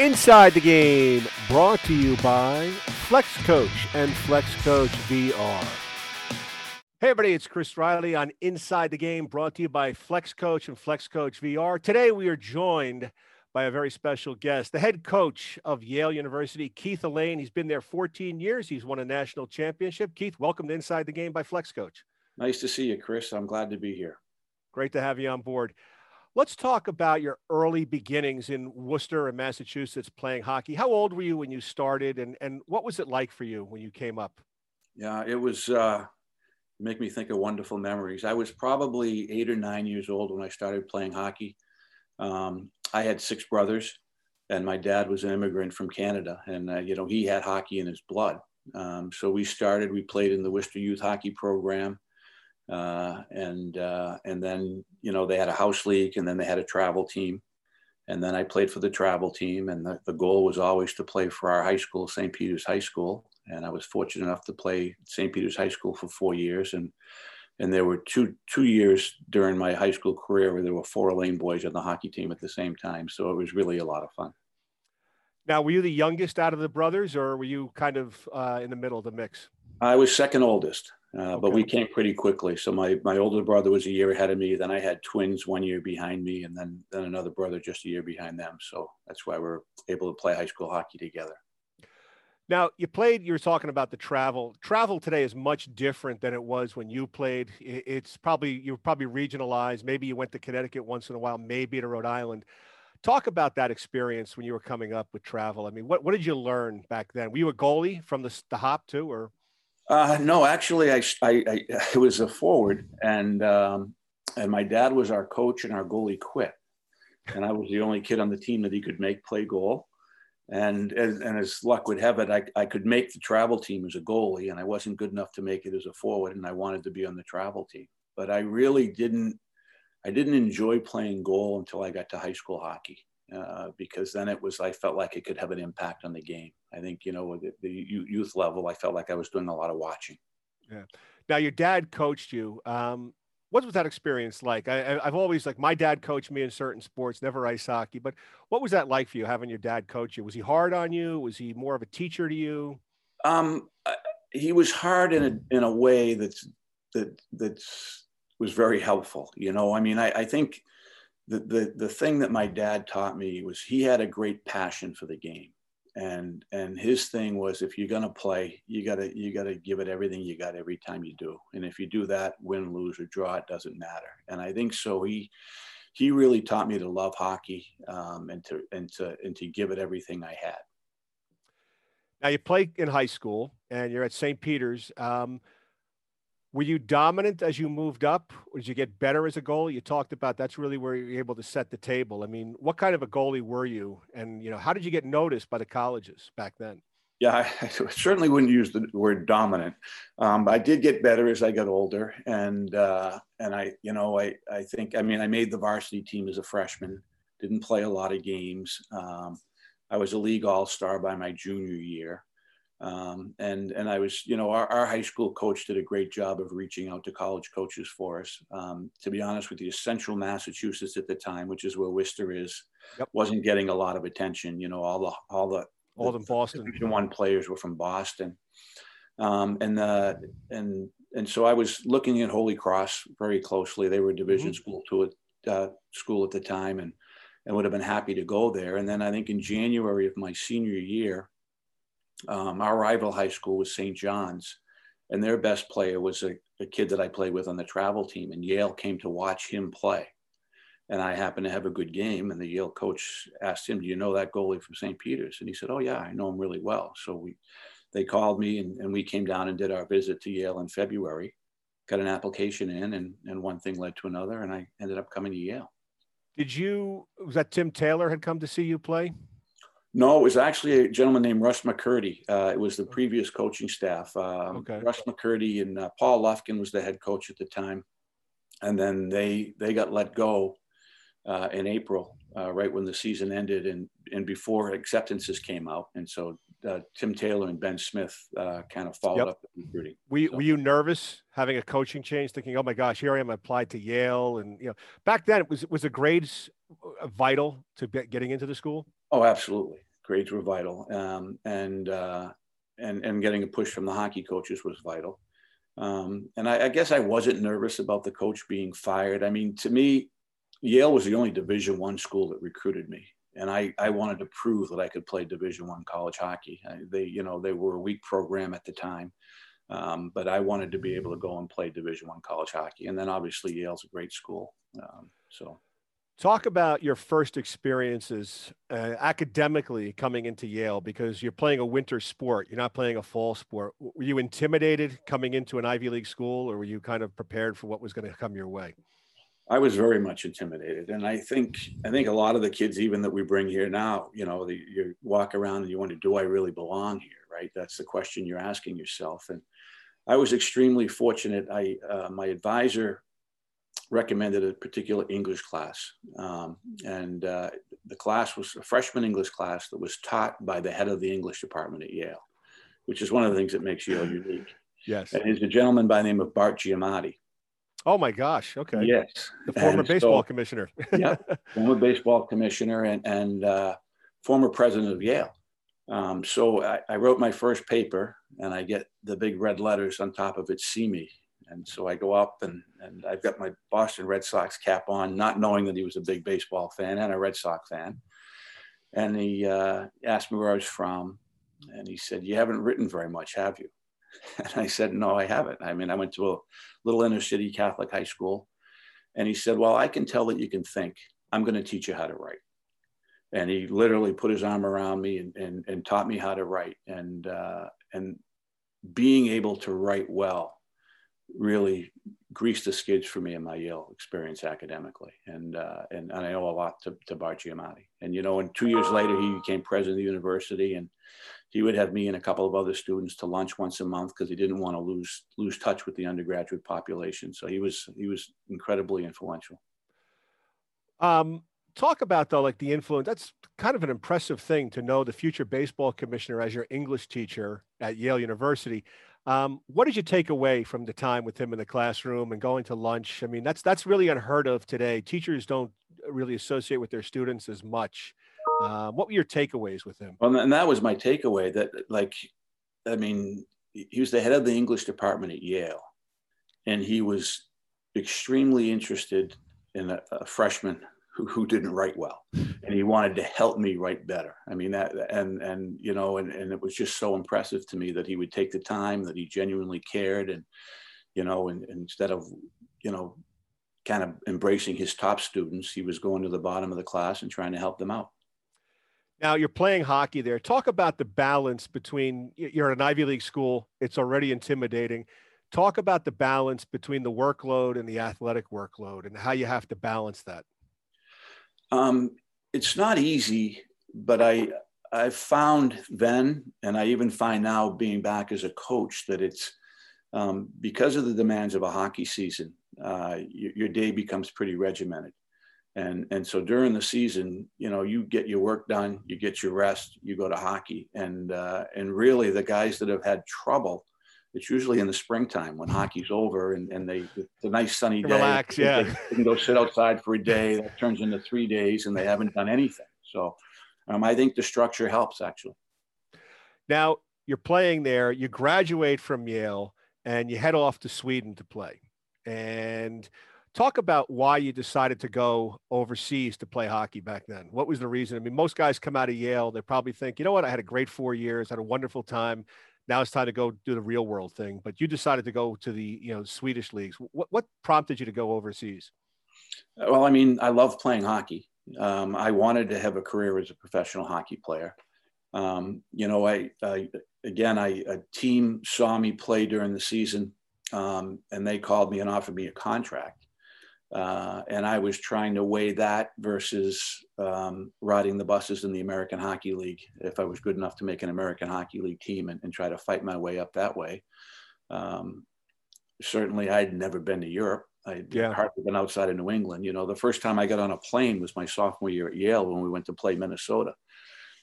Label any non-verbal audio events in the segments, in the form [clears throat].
Inside the Game, brought to you by Flex Coach and Flex Coach VR. Hey, everybody, it's Chris Riley on Inside the Game, brought to you by Flex Coach and Flex Coach VR. Today, we are joined by a very special guest, the head coach of Yale University, Keith Allain. He's been there 14 years. He's won a national championship. Keith, welcome to Inside the Game by Flex Coach. Nice to see you, Chris. I'm glad to be here. Great to have you on board. Let's talk about your early beginnings in Worcester and Massachusetts playing hockey. How old were you when you started, and, and what was it like for you when you came up? Yeah, it was uh, make me think of wonderful memories. I was probably eight or nine years old when I started playing hockey. Um, I had six brothers, and my dad was an immigrant from Canada, and uh, you know he had hockey in his blood. Um, so we started. We played in the Worcester Youth Hockey Program. Uh, and uh, and then you know they had a house league, and then they had a travel team, and then I played for the travel team, and the, the goal was always to play for our high school, St. Peter's High School, and I was fortunate enough to play St. Peter's High School for four years, and and there were two two years during my high school career where there were four Allain boys on the hockey team at the same time, so it was really a lot of fun. Now, were you the youngest out of the brothers, or were you kind of uh, in the middle of the mix? I was second oldest. Uh, okay. But we came pretty quickly. So my my older brother was a year ahead of me. Then I had twins one year behind me, and then then another brother just a year behind them. So that's why we're able to play high school hockey together. Now you played. You were talking about the travel. Travel today is much different than it was when you played. It's probably you're probably regionalized. Maybe you went to Connecticut once in a while. Maybe to Rhode Island. Talk about that experience when you were coming up with travel. I mean, what, what did you learn back then? Were you a goalie from the, the hop too, or? Uh, no, actually, I, I, I, [laughs] was a forward, and um, and my dad was our coach, and our goalie quit, and I was the only kid on the team that he could make play goal, and and, and as luck would have it, I, I could make the travel team as a goalie, and I wasn't good enough to make it as a forward, and I wanted to be on the travel team, but I really didn't, I didn't enjoy playing goal until I got to high school hockey. Uh, because then it was I felt like it could have an impact on the game. I think you know the, the youth level, I felt like I was doing a lot of watching. Yeah. Now your dad coached you. Um, what was that experience like? I, have always like my dad coached me in certain sports, never ice hockey. But what was that like for you having your dad coach you? Was he hard on you? Was he more of a teacher to you? Um, he was hard in a in a way that's that that's was very helpful. You know, I mean, I, I think the, the, the thing that my dad taught me was he had a great passion for the game. And, and his thing was if you're going to play, you gotta, you gotta give it everything you got every time you do. And if you do that, win, lose or draw, it doesn't matter. And I think so. He, he really taught me to love hockey um, and to, and to, and to give it everything I had. Now you play in high school and you're at St. Peter's. Um, were you dominant as you moved up? Or did you get better as a goalie? You talked about that's really where you're able to set the table. I mean, what kind of a goalie were you? And you know, how did you get noticed by the colleges back then? Yeah, I, [laughs] certainly wouldn't use the word dominant. Um, I did get better as I got older, and uh, and I, you know, I I think I mean I made the varsity team as a freshman. Didn't play a lot of games. Um, I was a league all star by my junior year. Um, and and I was, you know, our, our, high school coach did a great job of reaching out to college coaches for us. Um, to be honest with you, Central Massachusetts at the time, which is where Worcester is, yep. wasn't getting a lot of attention. You know, all the all the all the, the Boston Division one players were from Boston, um, and uh, and and so I was looking at Holy Cross very closely. They were a division mm-hmm. school to a uh, school at the time, and and would have been happy to go there. And then I think in January of my senior year um, our rival high school was St. John's, and their best player was a, a, kid that I played with on the travel team, and Yale came to watch him play. And I happened to have a good game, and the Yale coach asked him, "Do you know that goalie from St. Peter's?" And he said, "Oh yeah, I know him really well." So we, they called me, and, and we came down and did our visit to Yale in February. Got an application in, and and one thing led to another, and I ended up coming to Yale. Did you? Was that Tim Taylor had come to see you play? No, it was actually a gentleman named Russ McCurdy. Uh, it was the previous coaching staff. Um, okay. Russ McCurdy and uh, Paul Lufkin was the head coach at the time, and then they they got let go uh, in April, uh, right when the season ended, and and before acceptances came out, and so uh, Tim Taylor and Ben Smith uh, kind of followed yep. up with recruiting. Were, so. were you nervous having a coaching change, thinking, "Oh my gosh, here I am, I applied to Yale," and you know, back then, it was was the grades vital to getting into the school? Oh, absolutely, grades were vital, um, and uh, and and getting a push from the hockey coaches was vital. Um, and I, I, guess I wasn't nervous about the coach being fired. I mean, to me, Yale was the only Division One school that recruited me, and I, I wanted to prove that I could play Division One college hockey. I, they, you know, they were a weak program at the time, um, but I wanted to be able to go and play Division One college hockey. And then obviously Yale's a great school, um, so. Talk about your first experiences uh, academically coming into Yale because you're playing a winter sport. You're not playing a fall sport. Were you intimidated coming into an Ivy League school, or were you kind of prepared for what was going to come your way? I was very much intimidated, and I think I think a lot of the kids, even that we bring here now, you know, the, you walk around and you wonder, do I really belong here? Right? That's the question you're asking yourself. And I was extremely fortunate. I uh, my advisor recommended a particular English class, um, and uh, the class was a freshman English class that was taught by the head of the English department at Yale, which is one of the things that makes Yale [clears throat] unique. Yes, and he's a gentleman by the name of Bart Giamatti Oh my gosh! Okay. Yes, the former and baseball so, commissioner. [laughs] yeah, former baseball commissioner and and uh, former president of Yale. Um, so I, I, wrote my first paper, and I get the big red letters on top of it. See me. And so I go up, and and I've got my Boston Red Sox cap on, not knowing that he was a big baseball fan and a Red Sox fan. And he uh, asked me where I was from, and he said, "You haven't written very much, have you?" [laughs] And I said, No, I haven't. I mean, I went to a little inner city Catholic high school. And he said, Well, I can tell that you can think. I'm going to teach you how to write. And he literally put his arm around me and, and, and taught me how to write. And, uh, and being able to write well really greased the skids for me in my Yale experience academically. And, uh, and, and I owe a lot to, to Bart Giamatti. And, you know, and two years later, he became president of the university. And he would have me and a couple of other students to lunch once a month because he didn't want to lose lose touch with the undergraduate population. So he was he was incredibly influential. Um, talk about though, like the influence. That's kind of an impressive thing to know the future baseball commissioner as your English teacher at Yale University. Um, what did you take away from the time with him in the classroom and going to lunch? I mean, that's that's really unheard of today. Teachers don't really associate with their students as much. Um, what were your takeaways with him? Well, and that was my takeaway. That like, I mean, he was the head of the English department at Yale, and he was extremely interested in a, a freshman who, who didn't write well, and he wanted to help me write better. I mean that, and and you know, and and it was just so impressive to me that he would take the time, that he genuinely cared, and you know, and, and instead of you know kind of embracing his top students, he was going to the bottom of the class and trying to help them out. Now you're playing hockey there. Talk about the balance between you're at an Ivy League school. It's already intimidating. Talk about the balance between the workload and the athletic workload and how you have to balance that. Um, it's not easy, but I I found then, and I even find now being back as a coach that it's um, because of the demands of a hockey season. Uh, your, your day becomes pretty regimented and and so during the season you know you get your work done you get your rest you go to hockey and uh, and really the guys that have had trouble it's usually in the springtime when hockey's over and, and they it's a nice sunny day relax yeah they can go sit outside for a [laughs] day that turns into three days and they haven't done anything so um, i think the structure helps actually now you're playing there you graduate from yale and you head off to sweden to play and Talk about why you decided to go overseas to play hockey back then. What was the reason? I mean, most guys come out of Yale, they probably think, you know what, I had a great four years, had a wonderful time. Now it's time to go do the real world thing. But you decided to go to the you know Swedish leagues. What what prompted you to go overseas? Well, I mean, I love playing hockey. Um, I wanted to have a career as a professional hockey player. Um, you know, I, I again, I a team saw me play during the season, um, and they called me and offered me a contract. Uh, and I was trying to weigh that versus um, riding the buses in the American Hockey League if I was good enough to make an American Hockey League team and, and try to fight my way up that way. Um, certainly, I'd never been to Europe. I'd yeah. hardly been outside of New England. You know, the first time I got on a plane was my sophomore year at Yale when we went to play Minnesota.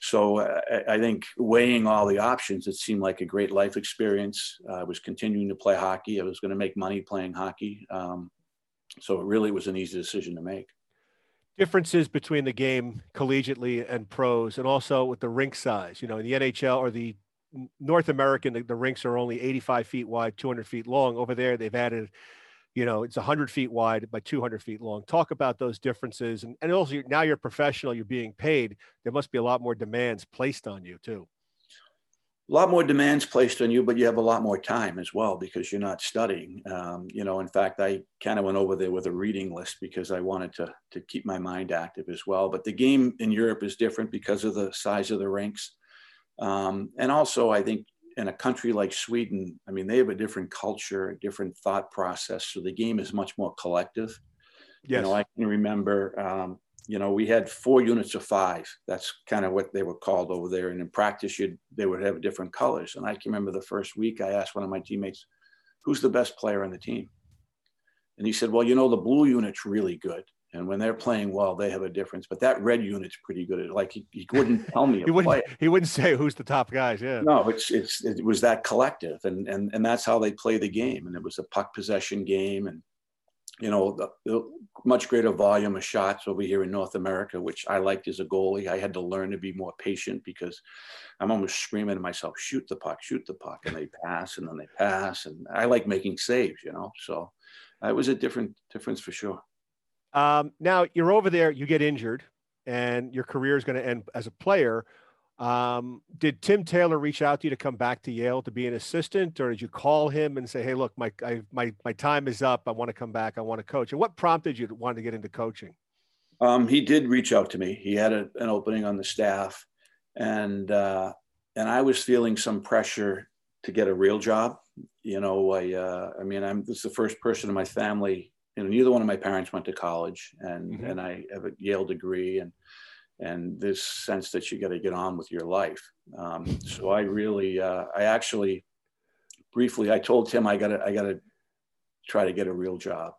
So uh, I think weighing all the options, it seemed like a great life experience. I was continuing to play hockey. I was going to make money playing hockey. Um, so it really was an easy decision to make. differences between the game collegiately and pros, and also with the rink size. You know, in the NHL or the North American, the, the rinks are only 85 feet wide, 200 feet long. Over there, they've added, you know, it's 100 feet wide by 200 feet long. Talk about those differences, and and also now you're professional, you're being paid. There must be a lot more demands placed on you too a lot more demands placed on you, but you have a lot more time as well because you're not studying. Um, you know, in fact, I kind of went over there with a reading list because I wanted to to keep my mind active as well. But the game in Europe is different because of the size of the rinks, um, and also I think in a country like Sweden, I mean, they have a different culture, a different thought process, so the game is much more collective. Yes. You know, I can remember um, you know, we had four units of five. That's kind of what they were called over there. And in practice, you'd, they would have different colors. And I can remember the first week I asked one of my teammates, who's the best player on the team? And he said, well, you know, the blue unit's really good. And when they're playing well, they have a difference. But that red unit's pretty good. Like he, he wouldn't tell me. [laughs] he wouldn't. He wouldn't say who's the top guys. Yeah. No, it's it's it was that collective, and and and that's how they play the game. And it was a puck possession game, and you know, the, the, much greater volume of shots over here in North America, which I liked as a goalie. I had to learn to be more patient because I'm almost screaming to myself, shoot the puck, shoot the puck. And they pass and then they pass. And I like making saves, you know. So it was a different difference for sure. Um, now you're over there, you get injured, and your career is going to end as a player. Um, did Tim Taylor reach out to you to come back to Yale to be an assistant, or did you call him and say, "Hey, look, my I, my my time is up. I want to come back. I want to coach." And what prompted you to want to get into coaching? Um, he did reach out to me. He had a, an opening on the staff, and uh, and I was feeling some pressure to get a real job. You know, I uh, I mean, I'm this is the first person in my family. You know, neither one of my parents went to college, and mm-hmm. and I have a Yale degree, and and this sense that you got to get on with your life. Um, so I really, uh, I actually, briefly, I told Tim I got to, I got to try to get a real job,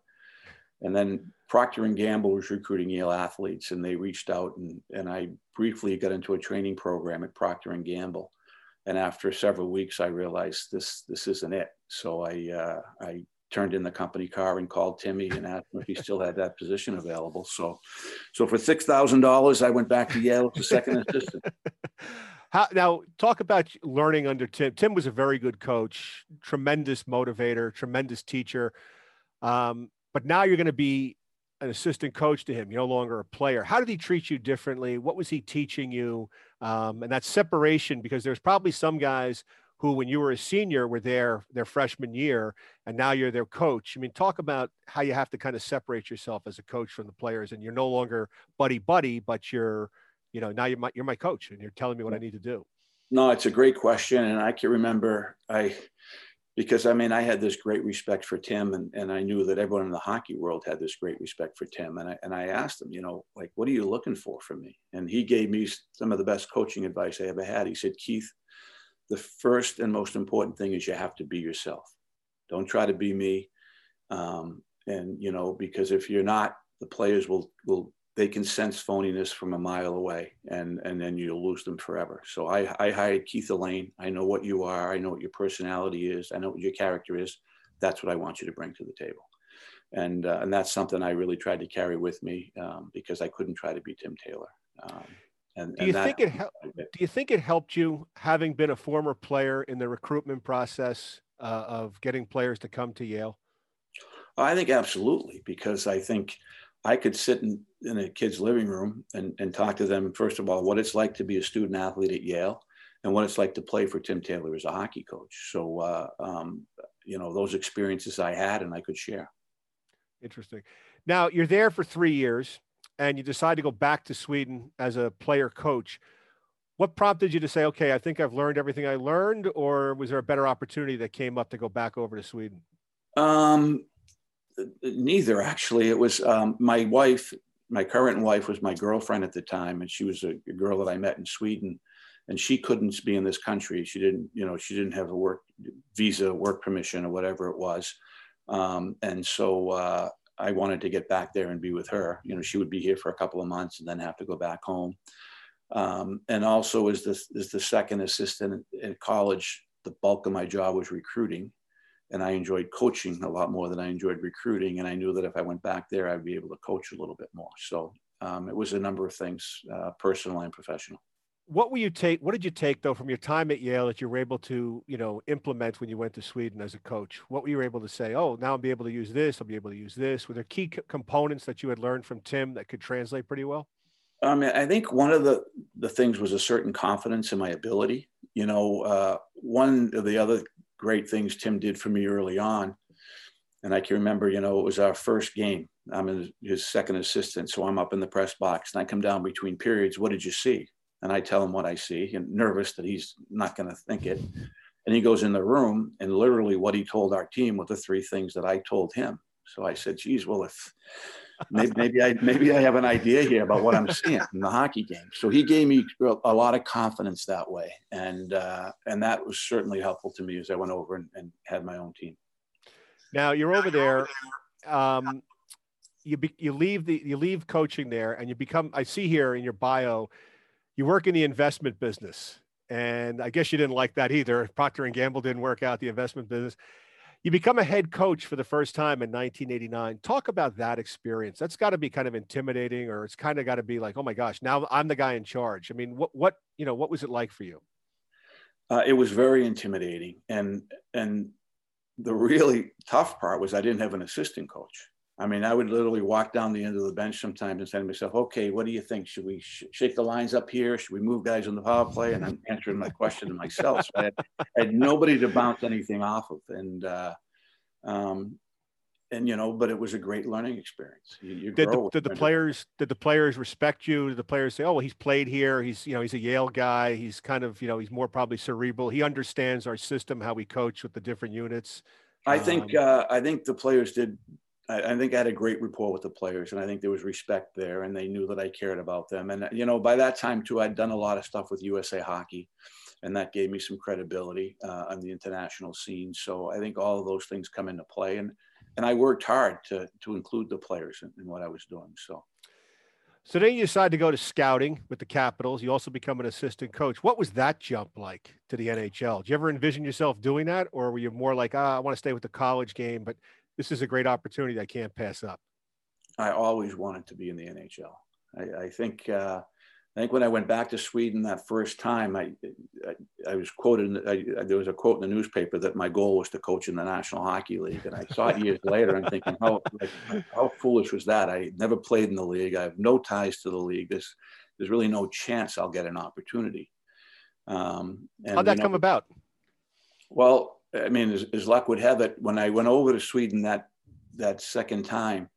and then Procter and Gamble was recruiting Yale athletes, and they reached out, and and I briefly got into a training program at Procter and Gamble, and after several weeks, I realized this this isn't it. So I uh, I turned in the company car and called Timmy and asked him if he still had that position available. So, so for six thousand dollars, I went back to Yale as a second assistant. [laughs] How, now, talk about learning under Tim. Tim was a very good coach, tremendous motivator, tremendous teacher. Um, but now you're going to be an assistant coach to him. You're no longer a player. How did he treat you differently? What was he teaching you? Um, and that separation, because there's probably some guys who, when you were a senior, were there their freshman year, and now you're their coach. I mean, talk about how you have to kind of separate yourself as a coach from the players, and you're no longer buddy buddy, but you're, you know, now you're my you're my coach, and you're telling me what I need to do. No, it's a great question, and I can remember I because I mean I had this great respect for Tim and, and I knew that everyone in the hockey world had this great respect for Tim and I and I asked him, you know, like what are you looking for from me? And he gave me some of the best coaching advice I ever had. He said, Keith, the first and most important thing is you have to be yourself. Don't try to be me. Um, and you know, because if you're not, the players will will they can sense phoniness from a mile away, and and then you'll lose them forever. So I I hired Keith Allain. I know what you are. I know what your personality is. I know what your character is. That's what I want you to bring to the table. And uh, and that's something I really tried to carry with me um, because I couldn't try to be Tim Taylor. Um, and, do you and think it hel- do you think it helped you having been a former player in the recruitment process uh, of getting players to come to Yale? I think absolutely because I think I could sit in, in a kid's living room and, and talk to them first of all what it's like to be a student athlete at Yale and what it's like to play for Tim Taylor as a hockey coach. So uh, um, you know those experiences I had and I could share. Interesting. Now you're there for three years and you decide to go back to Sweden as a player coach, what prompted you to say, okay, I think I've learned everything I learned, or was there a better opportunity that came up to go back over to Sweden? Um, neither, actually. It was um, my wife, my current wife was my girlfriend at the time, and she was a, girl that I met in Sweden. And she couldn't be in this country. She didn't, you know, she didn't have a work visa, work permission, or whatever it was. Um, and so uh, I wanted to get back there and be with her. You know, she would be here for a couple of months and then have to go back home. Um, and also as the, as the second assistant in college, the bulk of my job was recruiting. And I enjoyed coaching a lot more than I enjoyed recruiting. And I knew that if I went back there, I'd be able to coach a little bit more. So Um, it was a number of things, uh, personal and professional. What will you take? What did you take though from your time at Yale that you were able to, you know, implement when you went to Sweden as a coach? What were you able to say? Oh, now I'll be able to use this. I'll be able to use this. Were there key components that you had learned from Tim that could translate pretty well? I mean, I think one of the the things was a certain confidence in my ability. You know, uh, one of the other great things Tim did for me early on, and I can remember, you know, it was our first game. I'm his second assistant, so I'm up in the press box, and I come down between periods. What did you see? And I tell him what I see, and nervous that he's not going to think it. And he goes in the room, and literally what he told our team were the three things that I told him. So I said, "Geez, well, if [laughs] maybe, maybe I maybe I have an idea here about what I'm seeing in the hockey game." So he gave me a lot of confidence that way, and uh, and that was certainly helpful to me as I went over and, and had my own team. Now you're over there. Um, you be, you leave the you leave coaching there, and you become. I see here in your bio, you work in the investment business, and I guess you didn't like that either. Procter and Gamble didn't work out the investment business. You become a head coach for the first time in 1989. Talk about that experience. That's got to be kind of intimidating, or it's kind of got to be like, oh my gosh, now I'm the guy in charge. I mean, what what you know, what was it like for you? Uh, it was very intimidating, and and the really tough part was I didn't have an assistant coach. I mean, I would literally walk down the end of the bench sometimes and say to myself, okay, what do you think? Should we sh- shake the lines up here? Should we move guys on the power play? And I'm answering my question to myself. So I, had, I, had, nobody to bounce anything off of. And, uh, um, and you know, but it was a great learning experience. You, you did, the, did the players did the players respect you? Did the players say, "Oh, well, he's played here. He's you know he's a Yale guy. He's kind of you know he's more probably cerebral. He understands our system, how we coach with the different units." I think um, uh, I think the players did I, I, think I had a great rapport with the players, and I think there was respect there, and they knew that I cared about them. And you know, by that time too, I'd done a lot of stuff with USA Hockey, and that gave me some credibility uh, on the international scene. So I think all of those things come into play, and and I worked hard to to include the players in, in what I was doing. So. So then you decide to go to scouting with the Capitals. You also become an assistant coach. What was that jump like to the NHL? Did you ever envision yourself doing that, or were you more like, ah, I want to stay with the college game, but this is a great opportunity that I can't pass up. I always wanted to be in the NHL. I, I think uh, I think when I went back to Sweden that first time, I I, I was quoted. I, there was a quote in the newspaper that my goal was to coach in the National Hockey League, and I saw it years [laughs] later. I'm thinking, how like, how foolish was that? I never played in the league. I have no ties to the league. There's there's really no chance I'll get an opportunity. Um, and, How'd that you know, come about? Well, I mean, as, as, luck would have it, when I went over to Sweden that that second time,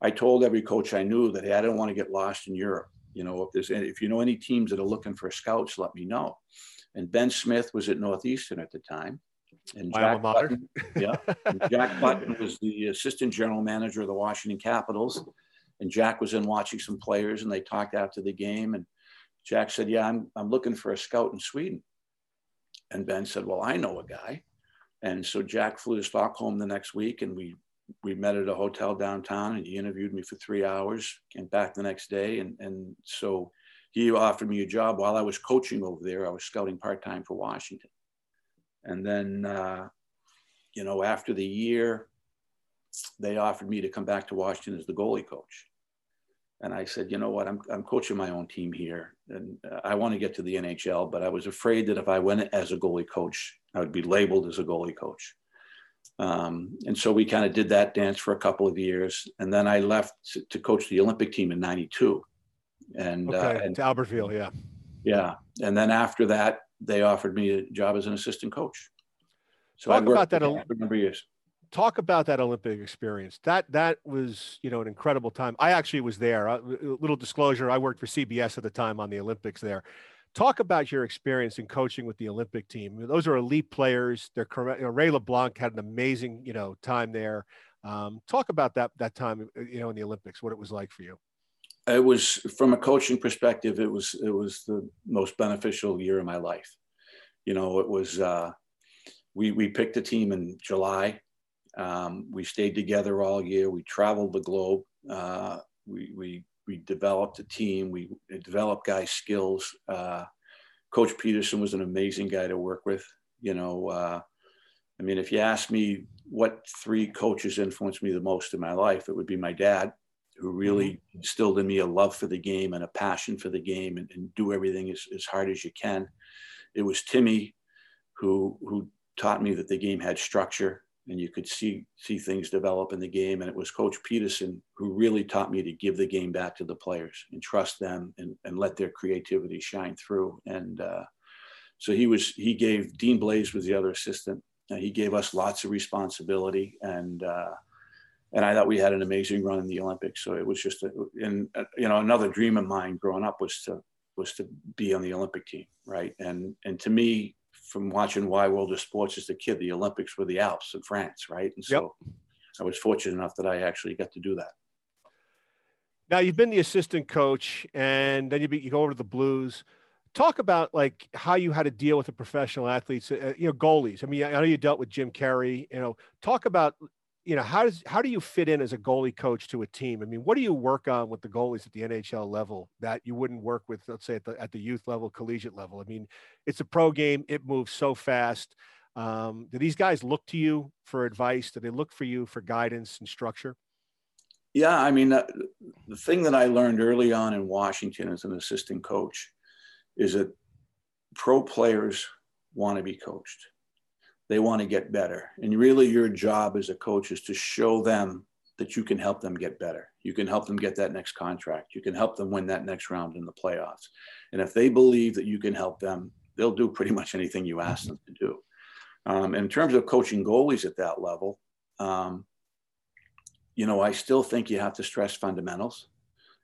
I told every coach I knew that hey, I don't want to get lost in Europe. You know, if there's any, if you know any teams that are looking for scouts, let me know. And Ben Smith was at Northeastern at the time, and Jack Button, yeah, Jack [laughs] Button was the assistant general manager of the Washington Capitals, and Jack was in watching some players, and they talked after the game, and Jack said, "Yeah, I'm I'm looking for a scout in Sweden," and Ben said, "Well, I know a guy." And so Jack flew to Stockholm the next week, and we we met at a hotel downtown, and he interviewed me for three hours. Came back the next day, and and so he offered me a job while I was coaching over there. I was scouting part time for Washington, and then uh, you know after the year, they offered me to come back to Washington as the goalie coach. And I said, you know what, I'm, I'm coaching my own team here and uh, I want to get to the NHL, but I was afraid that if I went as a goalie coach, I would be labeled as a goalie coach. Um, and so we kind of did that dance for a couple of years. And then I left to, coach the Olympic team in 92. And, uh, okay, uh, and to Albertville, yeah. Yeah. And then after that, they offered me a job as an assistant coach. So Talk I worked about that a number of years talk about that Olympic experience. That that was you know an incredible time. I actually was there. A little disclosure: I worked for CBS at the time on the Olympics there. Talk about your experience in coaching with the Olympic team. Those are elite players. They're. You know, Ray LeBlanc had an amazing you know time there. Um, talk about that that time you know in the Olympics. What it was like for you. It was from a coaching perspective. It was it was the most beneficial year of my life. You know, it was. Uh, we we picked a team in July um, we stayed together all year. We traveled the globe. Uh, we, we, we developed a team. We developed guys' skills. Uh, Coach Peterson was an amazing guy to work with. You know, uh, I mean, if you ask me what three coaches influenced me the most in my life, it would be my dad, who really mm-hmm. instilled in me a love for the game and a passion for the game and, and do everything as, as hard as you can. It was Timmy who who taught me that the game had structure and you could see see things develop in the game. And it was Coach Peterson who really taught me to give the game back to the players and trust them and, and let their creativity shine through. And uh, so he was he gave Dean Blais was the other assistant. Uh, he gave us lots of responsibility and. Uh, and I thought we had an amazing run in the Olympics. So it was just, a, and uh, you know, another dream of mine growing up was to was to be on the Olympic team, right? And and to me, from watching Wide World of Sports as a kid, the Olympics were the Alps in France, right? And so yep. I was fortunate enough that I actually got to do that. Now you've been the assistant coach, and then you, be, you go over to the Blues. Talk about like how you had to deal with the professional athletes, uh, you know, goalies. I mean, I know you dealt with Jim Carey. You know, talk about you know how does how do you fit in as a goalie coach to a team? I mean what do you work on with the goalies at the nhl level that you wouldn't work with let's say at the, at the youth level collegiate level? I mean it's a pro game it moves so fast. Um, do these guys look to you for advice? Do they look for you for guidance and structure? Yeah i mean uh, the thing that i learned early on in washington as an assistant coach is that pro players want to be coached they want to get better. And really, your job as a coach is to show them that you can help them get better. You can help them get that next contract. You can help them win that next round in the playoffs. And if they believe that you can help them, they'll do pretty much anything you ask them to do. Um, in terms of coaching goalies at that level, um, you know, I still think you have to stress fundamentals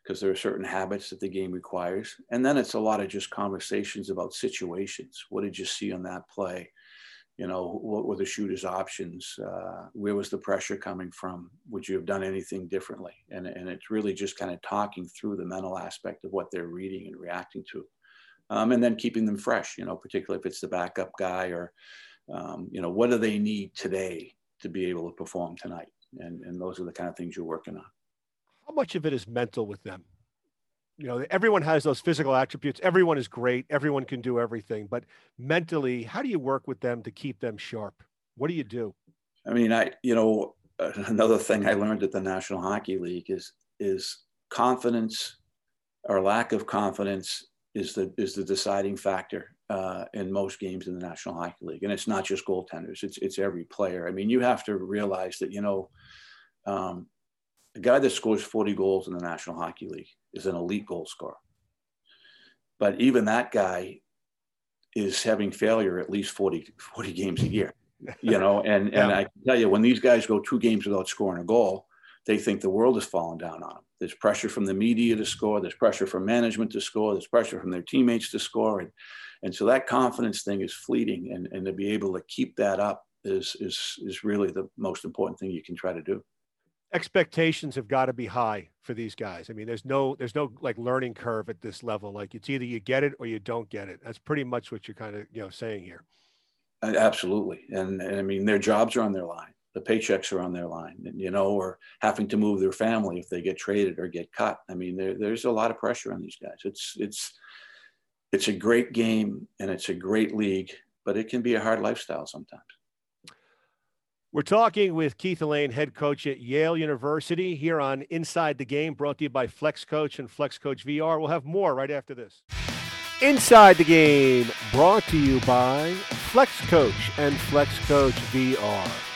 because there are certain habits that the game requires. And then it's a lot of just conversations about situations. What did you see on that play? You know, what were the shooter's options? Uh, where was the pressure coming from? Would you have done anything differently? And, and it's really just kind of talking through the mental aspect of what they're reading and reacting to. Um, and then keeping them fresh, you know, particularly if it's the backup guy or, um, you know, what do they need today to be able to perform tonight? And, and those are the kind of things you're working on. How much of it is mental with them? You know everyone has those physical attributes. Everyone is great. Everyone can do everything. But mentally how do you work with them to keep them sharp? What do you do? I mean i you know [laughs] another thing i learned at the national hockey league is is confidence or lack of confidence is the is the deciding factor uh, in most games in the national hockey league. And it's not just goaltenders. It's it's every player. I mean you have to realize that you know um, a guy that scores 40 goals in the national hockey league is an elite goal scorer. But even that guy is having failure at least 40, 40 games a year, you know, [laughs] and, yeah. and I can tell you when these guys go two games without scoring a goal, they think the world is falling down on them. There's pressure from the media to score. There's pressure from management to score. There's pressure from their teammates to score. And, and so that confidence thing is fleeting. And, and to be able to keep that up is, is, is really the most important thing you can try to do expectations have got to be high for these guys. I mean, there's no there's no like learning curve at this level. Like it's either you get it or you don't get it. That's pretty much what you're kind of you know saying here. Absolutely, and, and I mean their jobs are on their line. The paychecks are on their line, and, you know, or having to move their family if they get traded or get cut. I mean, there, there's a lot of pressure on these guys. It's it's it's a great game and it's a great league, but it can be a hard lifestyle sometimes. We're talking with Keith Allain, head coach at Yale University, here on Inside the Game, brought to you by Flex Coach and Flex Coach VR. We'll have more right after this. Inside the Game, brought to you by Flex Coach and Flex Coach VR.